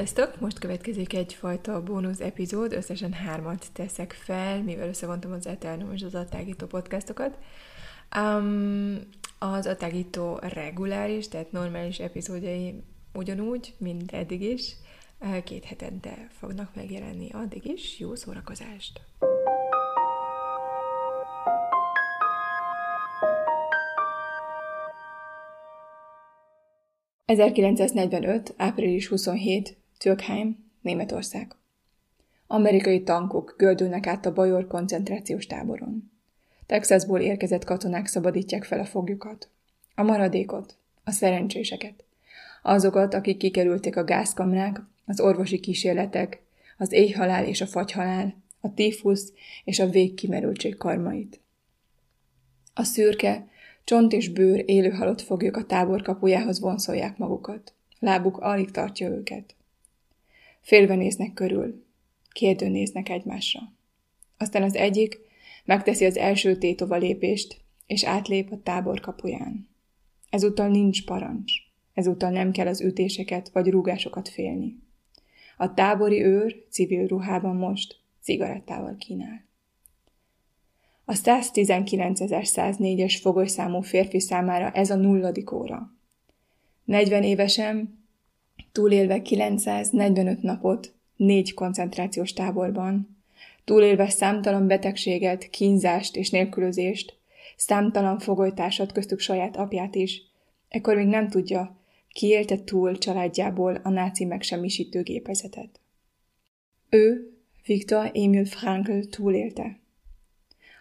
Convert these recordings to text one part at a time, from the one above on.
Sziasztok! Most következik egyfajta bónusz epizód, összesen hármat teszek fel, mivel összevontam az Eternum és az Attágító podcastokat. Um, az Attágító reguláris, tehát normális epizódjai ugyanúgy, mint eddig is, két hetente fognak megjelenni addig is. Jó szórakozást! 1945. április 27. Türkheim, Németország. Amerikai tankok gördülnek át a Bajor koncentrációs táboron. Texasból érkezett katonák szabadítják fel a foglyokat. A maradékot, a szerencséseket. Azokat, akik kikerülték a gázkamrák, az orvosi kísérletek, az éjhalál és a fagyhalál, a tífusz és a végkimerültség karmait. A szürke, Csont és bőr élő halott foglyok a tábor kapujához vonszolják magukat. Lábuk alig tartja őket. Félve néznek körül. Kérdőn néznek egymásra. Aztán az egyik megteszi az első tétova lépést, és átlép a tábor kapuján. Ezúttal nincs parancs. Ezúttal nem kell az ütéseket vagy rúgásokat félni. A tábori őr civil ruhában most cigarettával kínál. A 119.104-es fogolyszámú férfi számára ez a nulladik óra. 40 évesen, túlélve 945 napot, négy koncentrációs táborban, túlélve számtalan betegséget, kínzást és nélkülözést, számtalan fogolytársat köztük saját apját is, ekkor még nem tudja, ki élte túl családjából a náci megsemmisítő gépezetet. Ő, Viktor Emil Frankl túlélte.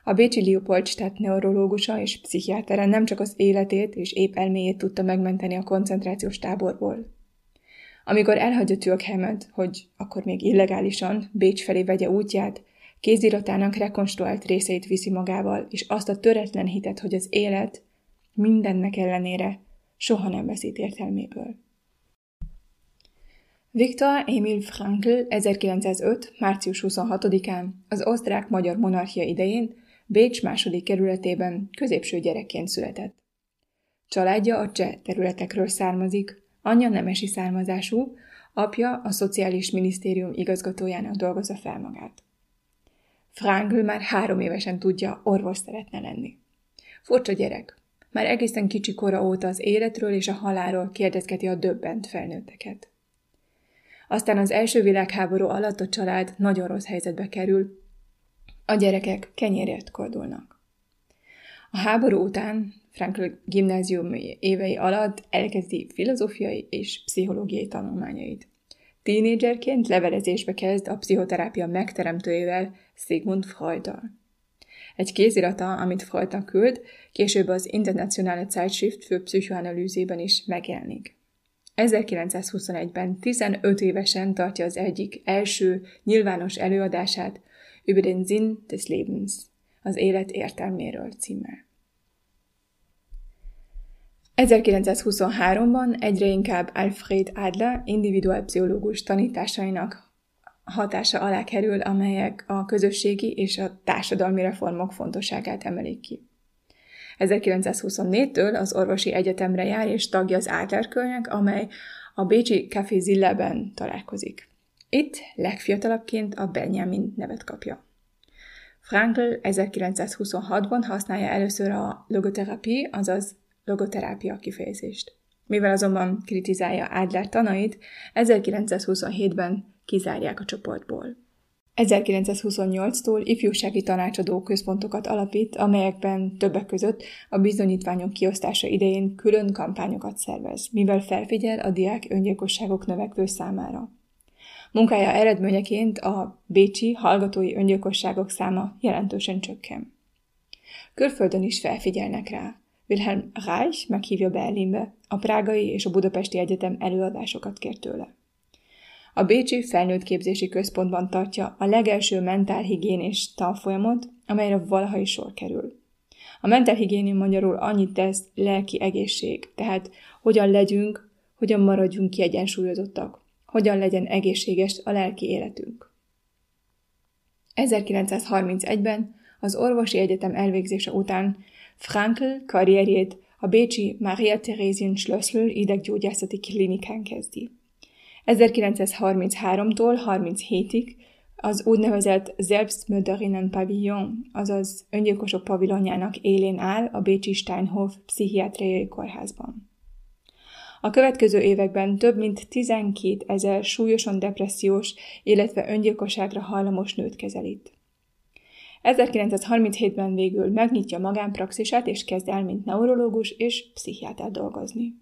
A Bécsi Leopoldstadt neurológusa és pszichiátere nem csak az életét és épp elméjét tudta megmenteni a koncentrációs táborból. Amikor elhagyja Türkheimet, hogy akkor még illegálisan Bécs felé vegye útját, kéziratának rekonstruált részeit viszi magával, és azt a töretlen hitet, hogy az élet mindennek ellenére soha nem veszít értelméből. Viktor Emil Frankl 1905. március 26-án az osztrák-magyar monarchia idején Bécs második kerületében középső gyerekként született. Családja a cseh területekről származik, anyja nemesi származású, apja a Szociális Minisztérium igazgatójának dolgozza fel magát. Frankl már három évesen tudja, orvos szeretne lenni. Furcsa gyerek. Már egészen kicsi kora óta az életről és a halálról kérdezgeti a döbbent felnőtteket. Aztán az első világháború alatt a család nagyon rossz helyzetbe kerül, a gyerekek kenyérért koldulnak. A háború után Frankl gimnázium évei alatt elkezdi filozófiai és pszichológiai tanulmányait. Tínédzserként levelezésbe kezd a pszichoterápia megteremtőjével, Sigmund Freuddal. Egy kézirata, amit Freudnak küld, később az Internationale Zeitschrift für Psychoanalysében is megjelenik. 1921-ben 15 évesen tartja az egyik első nyilvános előadását über den Sinn des Lebens, az élet értelméről címmel. 1923-ban egyre inkább Alfred Adler individuálpszichológus tanításainak hatása alá kerül, amelyek a közösségi és a társadalmi reformok fontosságát emelik ki. 1924-től az orvosi egyetemre jár és tagja az Adler amely a Bécsi Café Zilleben találkozik. Itt legfiatalabbként a Benjamin nevet kapja. Frankl 1926-ban használja először a logoterapia, azaz logoterápia kifejezést. Mivel azonban kritizálja Adler tanait, 1927-ben kizárják a csoportból. 1928-tól ifjúsági tanácsadó központokat alapít, amelyekben többek között a bizonyítványok kiosztása idején külön kampányokat szervez, mivel felfigyel a diák öngyilkosságok növekvő számára. Munkája eredményeként a bécsi hallgatói öngyilkosságok száma jelentősen csökken. Külföldön is felfigyelnek rá. Wilhelm Reich meghívja Berlinbe, a prágai és a budapesti egyetem előadásokat kér tőle. A Bécsi Felnőtt Képzési Központban tartja a legelső mentálhigiénés tanfolyamot, amelyre valaha is sor kerül. A mentálhigiéni magyarul annyit tesz lelki egészség, tehát hogyan legyünk, hogyan maradjunk kiegyensúlyozottak, hogyan legyen egészséges a lelki életünk. 1931-ben az orvosi egyetem elvégzése után Frankl karrierjét a bécsi Maria Theresien Schlössl ideggyógyászati klinikán kezdi. 1933-tól 37-ig az úgynevezett Selbstmörderinnen Pavillon, azaz öngyilkosok pavilonjának élén áll a Bécsi Steinhof pszichiátriai kórházban. A következő években több mint 12 ezer súlyosan depressziós, illetve öngyilkosságra hajlamos nőt kezelít. 1937-ben végül megnyitja magánpraxisát és kezd el, mint neurológus és pszichiáter dolgozni.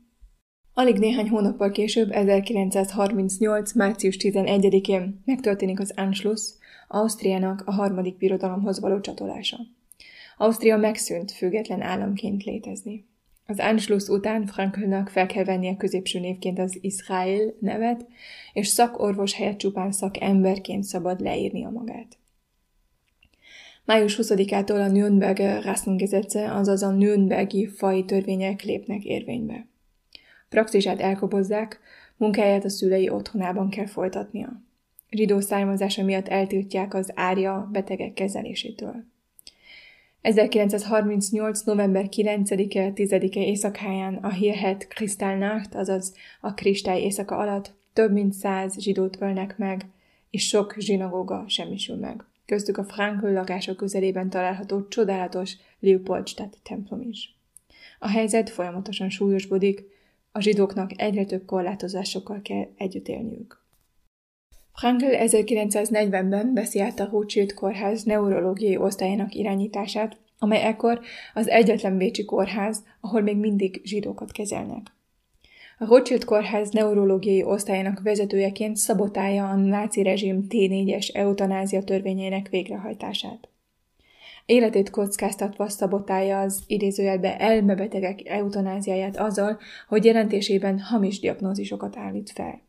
Alig néhány hónappal később, 1938. március 11-én megtörténik az Anschluss, Ausztriának a harmadik birodalomhoz való csatolása. Ausztria megszűnt független államként létezni. Az Anschluss után Frankelnak fel kell vennie középső névként az Israel nevet, és szakorvos helyett csupán szakemberként szabad leírnia magát. Május 20-ától a Nürnberg Rassengesetze, azaz a Nürnbergi fai törvények lépnek érvénybe. Praxisát elkobozzák, munkáját a szülei otthonában kell folytatnia. Zsidó származása miatt eltiltják az árja betegek kezelésétől. 1938. november 9-e, 10-e éjszakáján a hírhet Kristallnacht, azaz a kristály éjszaka alatt több mint száz zsidót ölnek meg, és sok zsinagóga semmisül meg. Köztük a Frankl lakások közelében található csodálatos Leopoldstadt templom is. A helyzet folyamatosan súlyosbodik, a zsidóknak egyre több korlátozásokkal kell együtt élniük. Frankl 1940-ben veszi át a Rothschild kórház neurológiai osztályának irányítását, amely ekkor az egyetlen bécsi kórház, ahol még mindig zsidókat kezelnek. A Rothschild kórház neurológiai osztályának vezetőjeként szabotálja a náci rezsim T4-es eutanázia törvényének végrehajtását. Életét kockáztatva szabotálja az idézőjelbe elmebetegek eutanáziáját azzal, hogy jelentésében hamis diagnózisokat állít fel.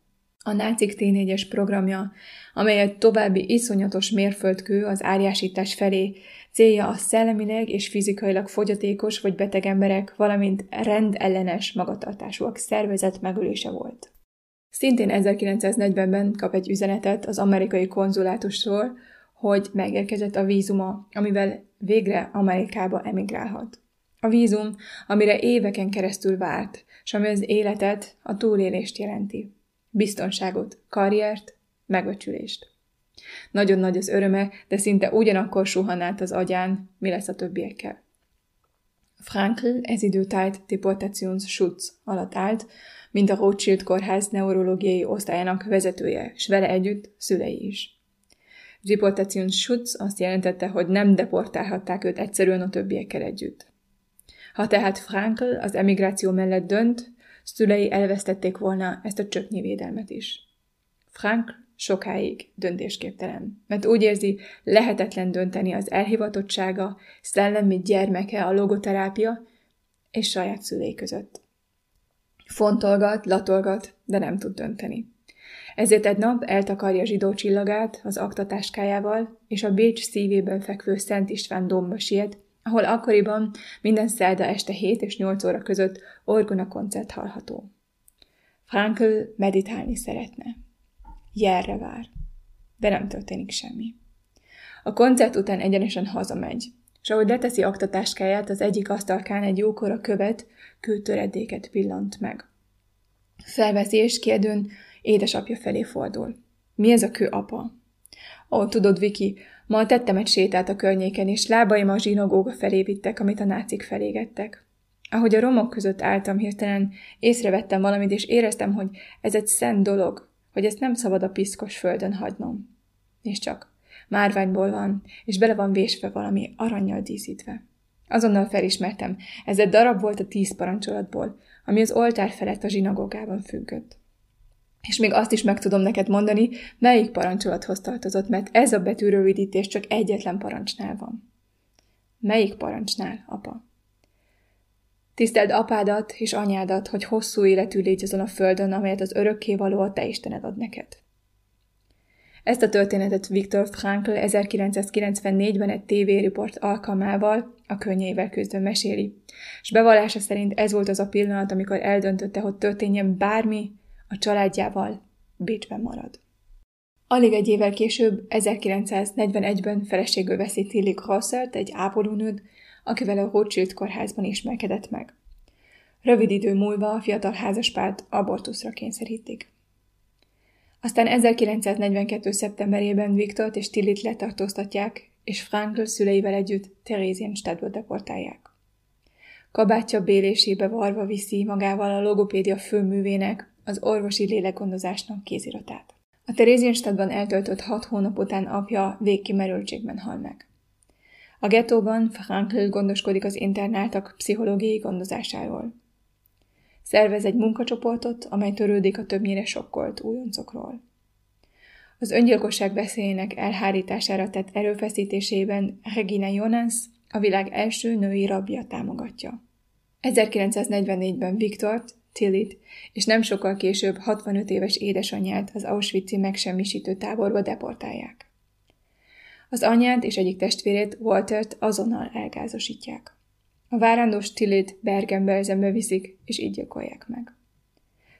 A nácik T4-es programja, amely egy további iszonyatos mérföldkő az árjásítás felé, célja a szellemileg és fizikailag fogyatékos vagy beteg emberek, valamint rendellenes magatartásúak szervezet megölése volt. Szintén 1940-ben kap egy üzenetet az amerikai konzulátustól, hogy megérkezett a vízuma, amivel végre Amerikába emigrálhat. A vízum, amire éveken keresztül várt, és ami az életet, a túlélést jelenti. Biztonságot, karriert, megbecsülést. Nagyon nagy az öröme, de szinte ugyanakkor suhan át az agyán, mi lesz a többiekkel. Frankl ez időtájt Deportationsschutz alatt állt, mint a Rothschild kórház neurológiai osztályának vezetője, és vele együtt szülei is. Deportationsschutz azt jelentette, hogy nem deportálhatták őt egyszerűen a többiekkel együtt. Ha tehát Frankl az emigráció mellett dönt, szülei elvesztették volna ezt a csöpnyi védelmet is. Frank sokáig döntésképtelen, mert úgy érzi, lehetetlen dönteni az elhivatottsága, szellemi gyermeke a logoterápia és saját szülei között. Fontolgat, latolgat, de nem tud dönteni. Ezért egy nap eltakarja zsidó csillagát az aktatáskájával, és a Bécs szívében fekvő Szent István domba siet, ahol akkoriban minden szerda este 7 és 8 óra között orgona koncert hallható. Frankl meditálni szeretne. Jelre vár. De nem történik semmi. A koncert után egyenesen hazamegy, és ahogy leteszi aktatáskáját, az egyik asztalkán egy jókora követ, kőtöredéket pillant meg. Felveszi és kérdőn édesapja felé fordul. Mi ez a kő, apa? Ó, tudod, Viki, ma egy sétát a környéken, és lábaim a zsinagóga felé vittek, amit a nácik felégettek. Ahogy a romok között álltam hirtelen, észrevettem valamit, és éreztem, hogy ez egy szent dolog, hogy ezt nem szabad a piszkos földön hagynom. És csak, márványból van, és bele van vésve valami aranyjal díszítve. Azonnal felismertem, ez egy darab volt a tíz parancsolatból, ami az oltár felett a zsinagógában függött. És még azt is meg tudom neked mondani, melyik parancsolathoz tartozott, mert ez a betűrövidítés csak egyetlen parancsnál van. Melyik parancsnál, apa? Tiszteld apádat és anyádat, hogy hosszú életű légy azon a földön, amelyet az örökkévaló a te Istened ad neked. Ezt a történetet Viktor Frankl 1994-ben egy tévériport alkalmával a könnyeivel küzdön meséli, és bevallása szerint ez volt az a pillanat, amikor eldöntötte, hogy történjen bármi, a családjával Bécsben marad. Alig egy évvel később, 1941-ben feleségül veszi Tilly Crosselt, egy ápolónőt, akivel a Rothschild kórházban ismerkedett meg. Rövid idő múlva a fiatal házaspárt abortuszra kényszerítik. Aztán 1942. szeptemberében Viktort és Tillit letartóztatják, és Frankl szüleivel együtt Theresienstadtba deportálják. Kabátja bélésébe varva viszi magával a logopédia főművének, az orvosi lélekgondozásnak kéziratát. A Theresienstadtban eltöltött hat hónap után apja végkimerültségben hal meg. A gettóban Frankl gondoskodik az internáltak pszichológiai gondozásáról. Szervez egy munkacsoportot, amely törődik a többnyire sokkolt újoncokról. Az öngyilkosság beszélének elhárítására tett erőfeszítésében Regina Jonas a világ első női rabja támogatja. 1944-ben Viktort, Tillit és nem sokkal később 65 éves édesanyját az Auschwitz-i megsemmisítő táborba deportálják. Az anyját és egyik testvérét, Waltert azonnal elgázosítják. A várandós Tillit Bergen-Belsenbe viszik, és így gyilkolják meg.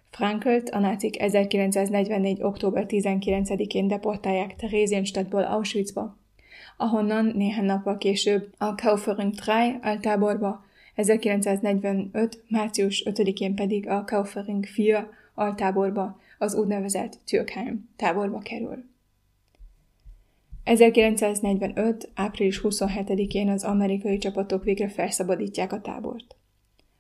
Frankelt a nácik 1944. október 19-én deportálják Theresienstadtból Auschwitzba, ahonnan néhány nappal később a Kaufering 3 altáborba, 1945. március 5-én pedig a Kaufering 4 altáborba, az úgynevezett Türkheim táborba kerül. 1945. április 27-én az amerikai csapatok végre felszabadítják a tábort.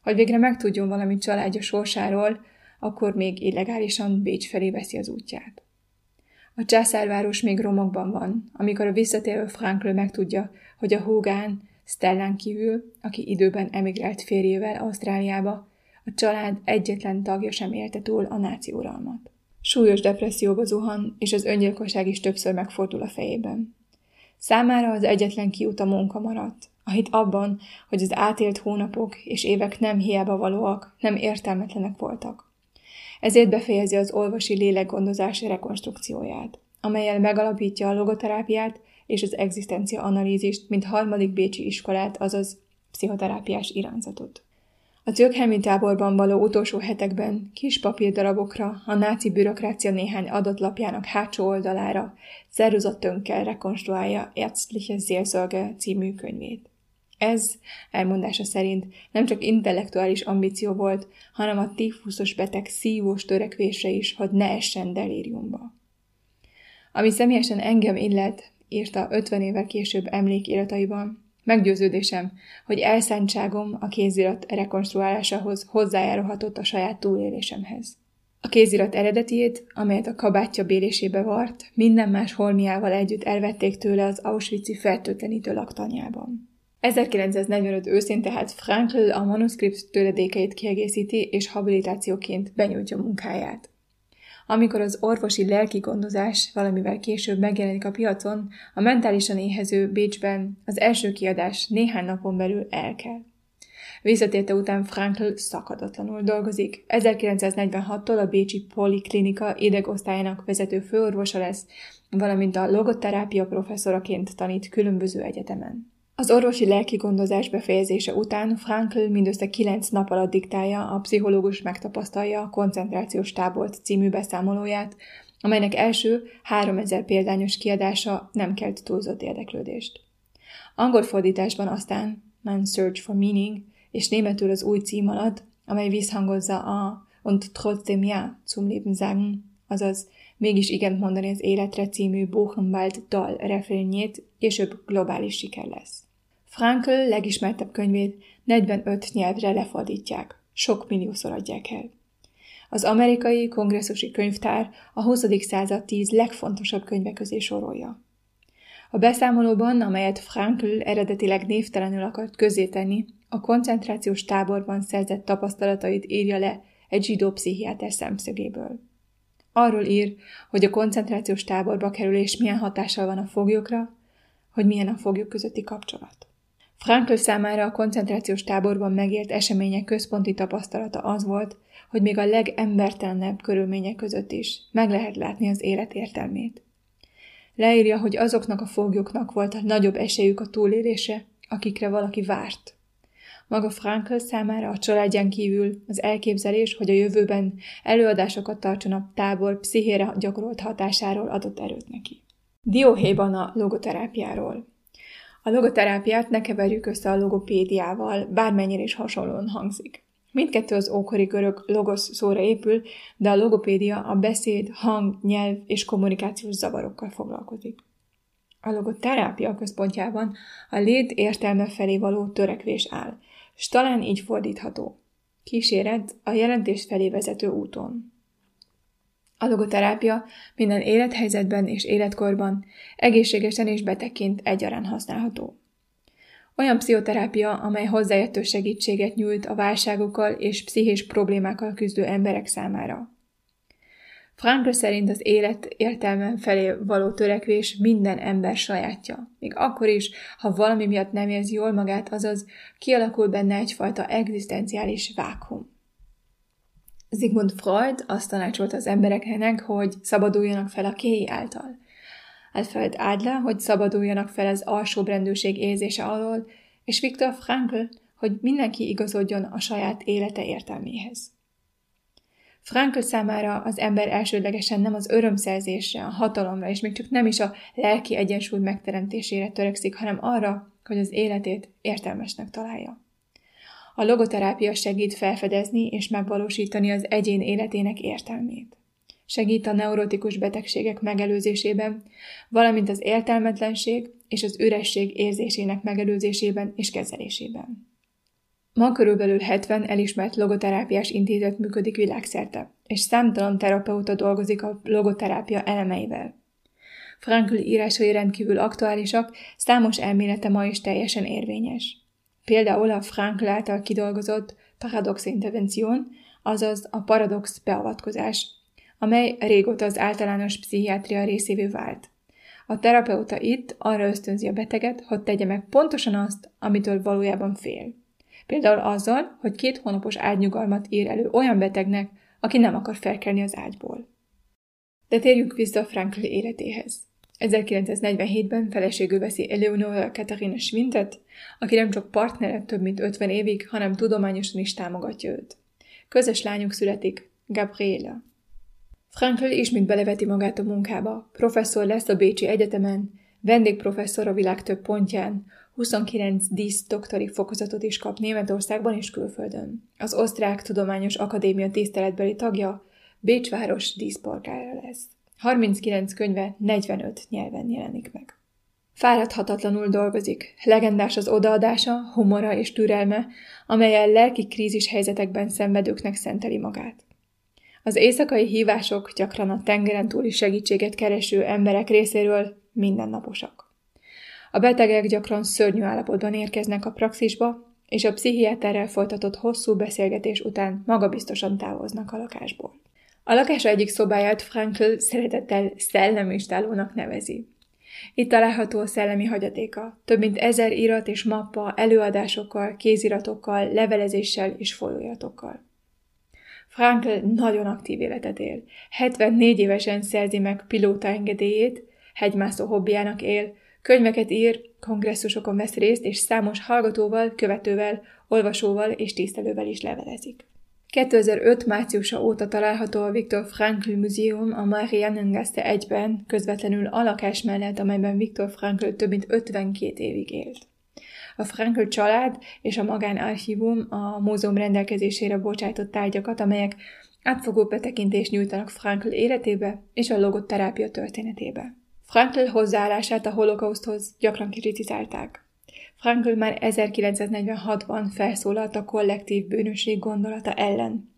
Hogy végre megtudjon valamit családja sorsáról, akkor még illegálisan Bécs felé veszi az útját. A császárváros még romokban van, amikor a visszatérő Frankl megtudja, hogy a húgán, Stellán kívül, aki időben emigrált férjével Ausztráliába, a család egyetlen tagja sem élte túl a náci uralmat. Súlyos depresszióba zuhan, és az öngyilkosság is többször megfordul a fejében. Számára az egyetlen kiút a munka maradt, a hit abban, hogy az átélt hónapok és évek nem hiába valóak, nem értelmetlenek voltak. Ezért befejezi az olvasi lélekgondozás rekonstrukcióját, amelyel megalapítja a logoterápiát és az egzisztencia analízist, mint harmadik bécsi iskolát, azaz pszichoterápiás irányzatot. A Türkhelmi táborban való utolsó hetekben kis papírdarabokra, a náci bürokrácia néhány adatlapjának hátsó oldalára szeruzatönkkel rekonstruálja Ärztliche Seelsorge című könyvét. Ez, elmondása szerint, nem csak intellektuális ambíció volt, hanem a tífuszos beteg szívós törekvése is, hogy ne essen delíriumba. Ami személyesen engem illet, írta 50 évvel később emlékirataiban, meggyőződésem, hogy elszántságom a kézirat rekonstruálásához hozzájárulhatott a saját túlélésemhez. A kézirat eredetiét, amelyet a kabátja bélésébe vart, minden más holmiával együtt elvették tőle az Auschwitz-i fertőtlenítő laktanyában. 1945 őszén tehát Frankl a manuszkript töredékeit kiegészíti és habilitációként benyújtja munkáját. Amikor az orvosi lelki gondozás valamivel később megjelenik a piacon, a mentálisan éhező Bécsben az első kiadás néhány napon belül elkel. Visszatérte után Frankl szakadatlanul dolgozik. 1946-tól a Bécsi Poliklinika idegosztályának vezető főorvosa lesz, valamint a logoterápia professzoraként tanít különböző egyetemen. Az orvosi lelki gondozás befejezése után Frankl mindössze kilenc nap alatt diktálja a pszichológus megtapasztalja a koncentrációs tábort című beszámolóját, amelynek első 3000 példányos kiadása nem kelt túlzott érdeklődést. Angol fordításban aztán Man Search for Meaning és németül az új cím alatt, amely visszhangozza a Und trotzdem ja zum Leben sagen, azaz mégis igent mondani az életre című Buchenwald dal refrénjét, később globális siker lesz. Frankl legismertebb könyvét 45 nyelvre lefordítják, sok milliószor adják el. Az amerikai kongresszusi könyvtár a 20. század 10 legfontosabb könyve közé sorolja. A beszámolóban, amelyet Frankl eredetileg névtelenül akart közzétenni, a koncentrációs táborban szerzett tapasztalatait írja le egy zsidó pszichiáter szemszögéből. Arról ír, hogy a koncentrációs táborba kerülés milyen hatással van a foglyokra, hogy milyen a foglyok közötti kapcsolat. Frankl számára a koncentrációs táborban megélt események központi tapasztalata az volt, hogy még a legembertelenebb körülmények között is meg lehet látni az élet értelmét. Leírja, hogy azoknak a foglyoknak volt a nagyobb esélyük a túlélése, akikre valaki várt. Maga Frankl számára a családján kívül az elképzelés, hogy a jövőben előadásokat tartson a tábor pszichére gyakorolt hatásáról adott erőt neki. Dióhéjban a logoterápiáról. A logoterápiát ne keverjük össze a logopédiával, bármennyire is hasonlóan hangzik. Mindkettő az ókori görög logosz szóra épül, de a logopédia a beszéd, hang, nyelv és kommunikációs zavarokkal foglalkozik. A logoterápia központjában a lét értelme felé való törekvés áll, s talán így fordítható. Kíséret a jelentés felé vezető úton. A logoterápia minden élethelyzetben és életkorban egészségesen és betekint egyaránt használható. Olyan pszichoterápia, amely hozzáértő segítséget nyújt a válságokkal és pszichés problémákkal küzdő emberek számára. Frankl szerint az élet értelmen felé való törekvés minden ember sajátja, még akkor is, ha valami miatt nem érzi jól magát, azaz kialakul benne egyfajta egzisztenciális vákum. Sigmund Freud azt tanácsolta az embereknek, hogy szabaduljanak fel a kéi által. Alfred Adler, hogy szabaduljanak fel az alsóbrendűség érzése alól, és Viktor Frankl, hogy mindenki igazodjon a saját élete értelméhez. Frankl számára az ember elsődlegesen nem az örömszerzésre, a hatalomra, és még csak nem is a lelki egyensúly megteremtésére törekszik, hanem arra, hogy az életét értelmesnek találja. A logoterápia segít felfedezni és megvalósítani az egyén életének értelmét. Segít a neurotikus betegségek megelőzésében, valamint az értelmetlenség és az üresség érzésének megelőzésében és kezelésében. Ma körülbelül 70 elismert logoterápiás intézet működik világszerte, és számtalan terapeuta dolgozik a logoterápia elemeivel. Frankl írásai rendkívül aktuálisak, számos elmélete ma is teljesen érvényes. Például a Frankl által kidolgozott paradox intervención, azaz a paradox beavatkozás, amely régóta az általános pszichiátria részévé vált. A terapeuta itt arra ösztönzi a beteget, hogy tegye meg pontosan azt, amitől valójában fél. Például azzal, hogy két hónapos ágynyugalmat ír elő olyan betegnek, aki nem akar felkelni az ágyból. De térjünk vissza Frankl életéhez. 1947-ben feleségül veszi Eleonora Katarina Schwintet, aki nem csak partnere több mint 50 évig, hanem tudományosan is támogatja őt. Közös lányuk születik, Gabriela. Frankl ismét beleveti magát a munkába, professzor lesz a Bécsi Egyetemen, vendégprofesszor a világ több pontján, 29 dísz doktori fokozatot is kap Németországban és külföldön. Az Osztrák Tudományos Akadémia tiszteletbeli tagja, Bécsváros díszpolgára lesz. 39 könyve 45 nyelven jelenik meg. Fáradhatatlanul dolgozik. Legendás az odaadása, humora és türelme, amelyel lelki krízis helyzetekben szenvedőknek szenteli magát. Az éjszakai hívások gyakran a tengeren túli segítséget kereső emberek részéről mindennaposak. A betegek gyakran szörnyű állapotban érkeznek a praxisba, és a pszichiáterrel folytatott hosszú beszélgetés után magabiztosan távoznak a lakásból. A lakása egyik szobáját Frankl szeretettel szellemistálónak nevezi. Itt található a szellemi hagyatéka, több mint ezer irat és mappa előadásokkal, kéziratokkal, levelezéssel és folyóiratokkal. Frankl nagyon aktív életet él. 74 évesen szerzi meg pilóta engedélyét, hegymászó hobbiának él, könyveket ír, kongresszusokon vesz részt, és számos hallgatóval, követővel, olvasóval és tisztelővel is levelezik. 2005. márciusa óta található a Viktor Frankl Museum a Mariannengasse 1-ben, közvetlenül a lakás mellett, amelyben Viktor Frankl több mint 52 évig élt. A Frankl család és a magánarchívum a múzeum rendelkezésére bocsájtott tárgyakat, amelyek átfogó betekintést nyújtanak Frankl életébe és a logoterápia történetébe. Frankl hozzáállását a holokauszthoz gyakran kritizálták. Frankl már 1946-ban felszólalt a kollektív bűnösség gondolata ellen.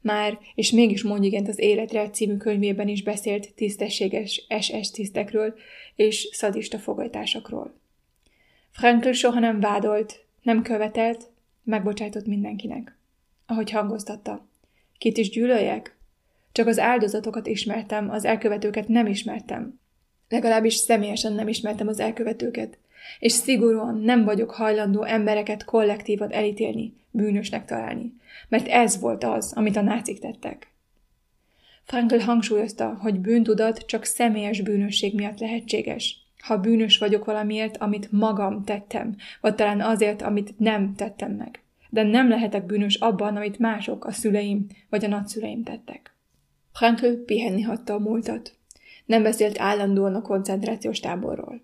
Már, és mégis mondj igent az életre című könyvében is beszélt tisztességes SS tisztekről és szadista fogadásokról. Frankl soha nem vádolt, nem követelt, megbocsájtott mindenkinek. Ahogy hangoztatta. Kit is gyűlöljek? Csak az áldozatokat ismertem, az elkövetőket nem ismertem. Legalábbis személyesen nem ismertem az elkövetőket, és szigorúan nem vagyok hajlandó embereket kollektívan elítélni, bűnösnek találni, mert ez volt az, amit a nácik tettek. Frankl hangsúlyozta, hogy bűntudat csak személyes bűnösség miatt lehetséges. Ha bűnös vagyok valamiért, amit magam tettem, vagy talán azért, amit nem tettem meg. De nem lehetek bűnös abban, amit mások, a szüleim vagy a nagyszüleim tettek. Frankl pihenni hagyta a múltat. Nem beszélt állandóan a koncentrációs táborról.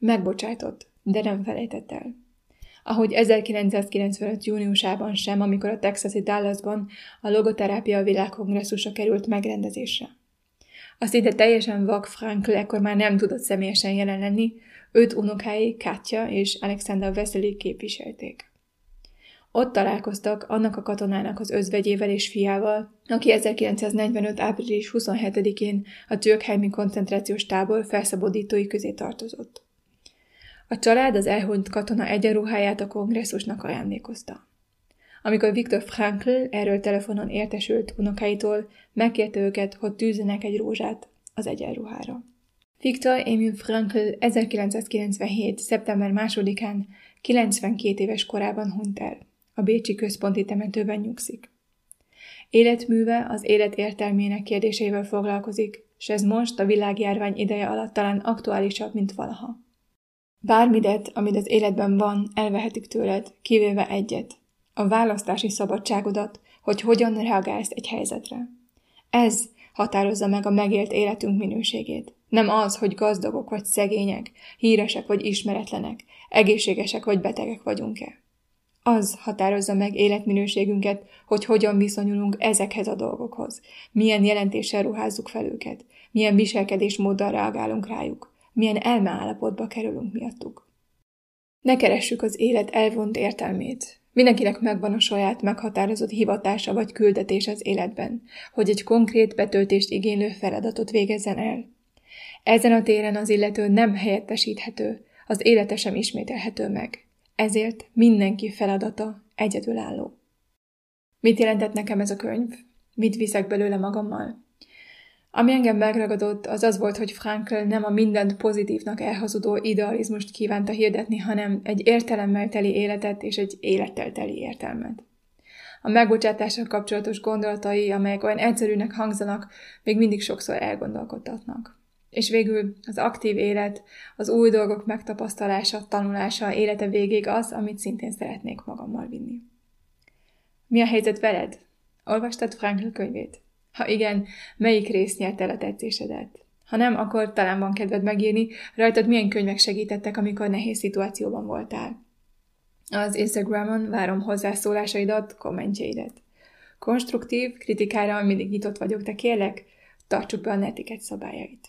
Megbocsájtott, de nem felejtett el. ahogy 1995. júniusában sem, amikor a texasi Dallasban a logoterápia világkongresszusa került megrendezésre. A szinte teljesen vak Frankl ekkor már nem tudott személyesen jelen lenni, őt unokái Katja és Alexander Vesely képviselték. Ott találkoztak annak a katonának az özvegyével és fiával, aki 1945. április 27-én a Türkheimi koncentrációs tábor felszabadítói közé tartozott. A család az elhunyt katona egyenruháját a kongresszusnak ajándékozta. Amikor Viktor Frankl erről telefonon értesült unokáitól, megkérte őket, hogy tűzzenek egy rózsát az egyenruhára. Viktor Emil Frankl 1997. szeptember 2-án 92 éves korában hunyt el. A Bécsi Központi Temetőben nyugszik. Életműve az élet értelmének kérdésével foglalkozik, és ez most a világjárvány ideje alatt talán aktuálisabb, mint valaha. Bármidet, amit az életben van, elvehetik tőled, kivéve egyet. A választási szabadságodat, hogy hogyan reagálsz egy helyzetre. Ez határozza meg a megélt életünk minőségét. Nem az, hogy gazdagok vagy szegények, híresek vagy ismeretlenek, egészségesek vagy betegek vagyunk-e. Az határozza meg életminőségünket, hogy hogyan viszonyulunk ezekhez a dolgokhoz, milyen jelentéssel ruházzuk fel őket, milyen viselkedésmóddal reagálunk rájuk, milyen elmeállapotba kerülünk miattuk. Ne keressük az élet elvont értelmét. Mindenkinek megvan a saját meghatározott hivatása vagy küldetés az életben, hogy egy konkrét betöltést igénylő feladatot végezzen el. Ezen a téren az illető nem helyettesíthető, az élete sem ismételhető meg. Ezért mindenki feladata egyedülálló. Mit jelentett nekem ez a könyv? Mit viszek belőle magammal? Ami engem megragadott, az az volt, hogy Frankl nem a mindent pozitívnak elhazudó idealizmust kívánta hirdetni, hanem egy értelemmel teli életet és egy élettel teli értelmet. A megbocsátással kapcsolatos gondolatai, amelyek olyan egyszerűnek hangzanak, még mindig sokszor elgondolkodtatnak. És végül az aktív élet, az új dolgok megtapasztalása, tanulása, élete végéig az, amit szintén szeretnék magammal vinni. Mi a helyzet veled? Olvastad Frankl könyvét? Ha igen, melyik rész nyert el a tetszésedet? Ha nem, akkor talán van kedved megírni, rajtad milyen könyvek segítettek, amikor nehéz szituációban voltál. Az Instagramon várom hozzászólásaidat, kommentjeidet. Konstruktív kritikára mindig nyitott vagyok, te kérlek, tartsuk be a netiket szabályait.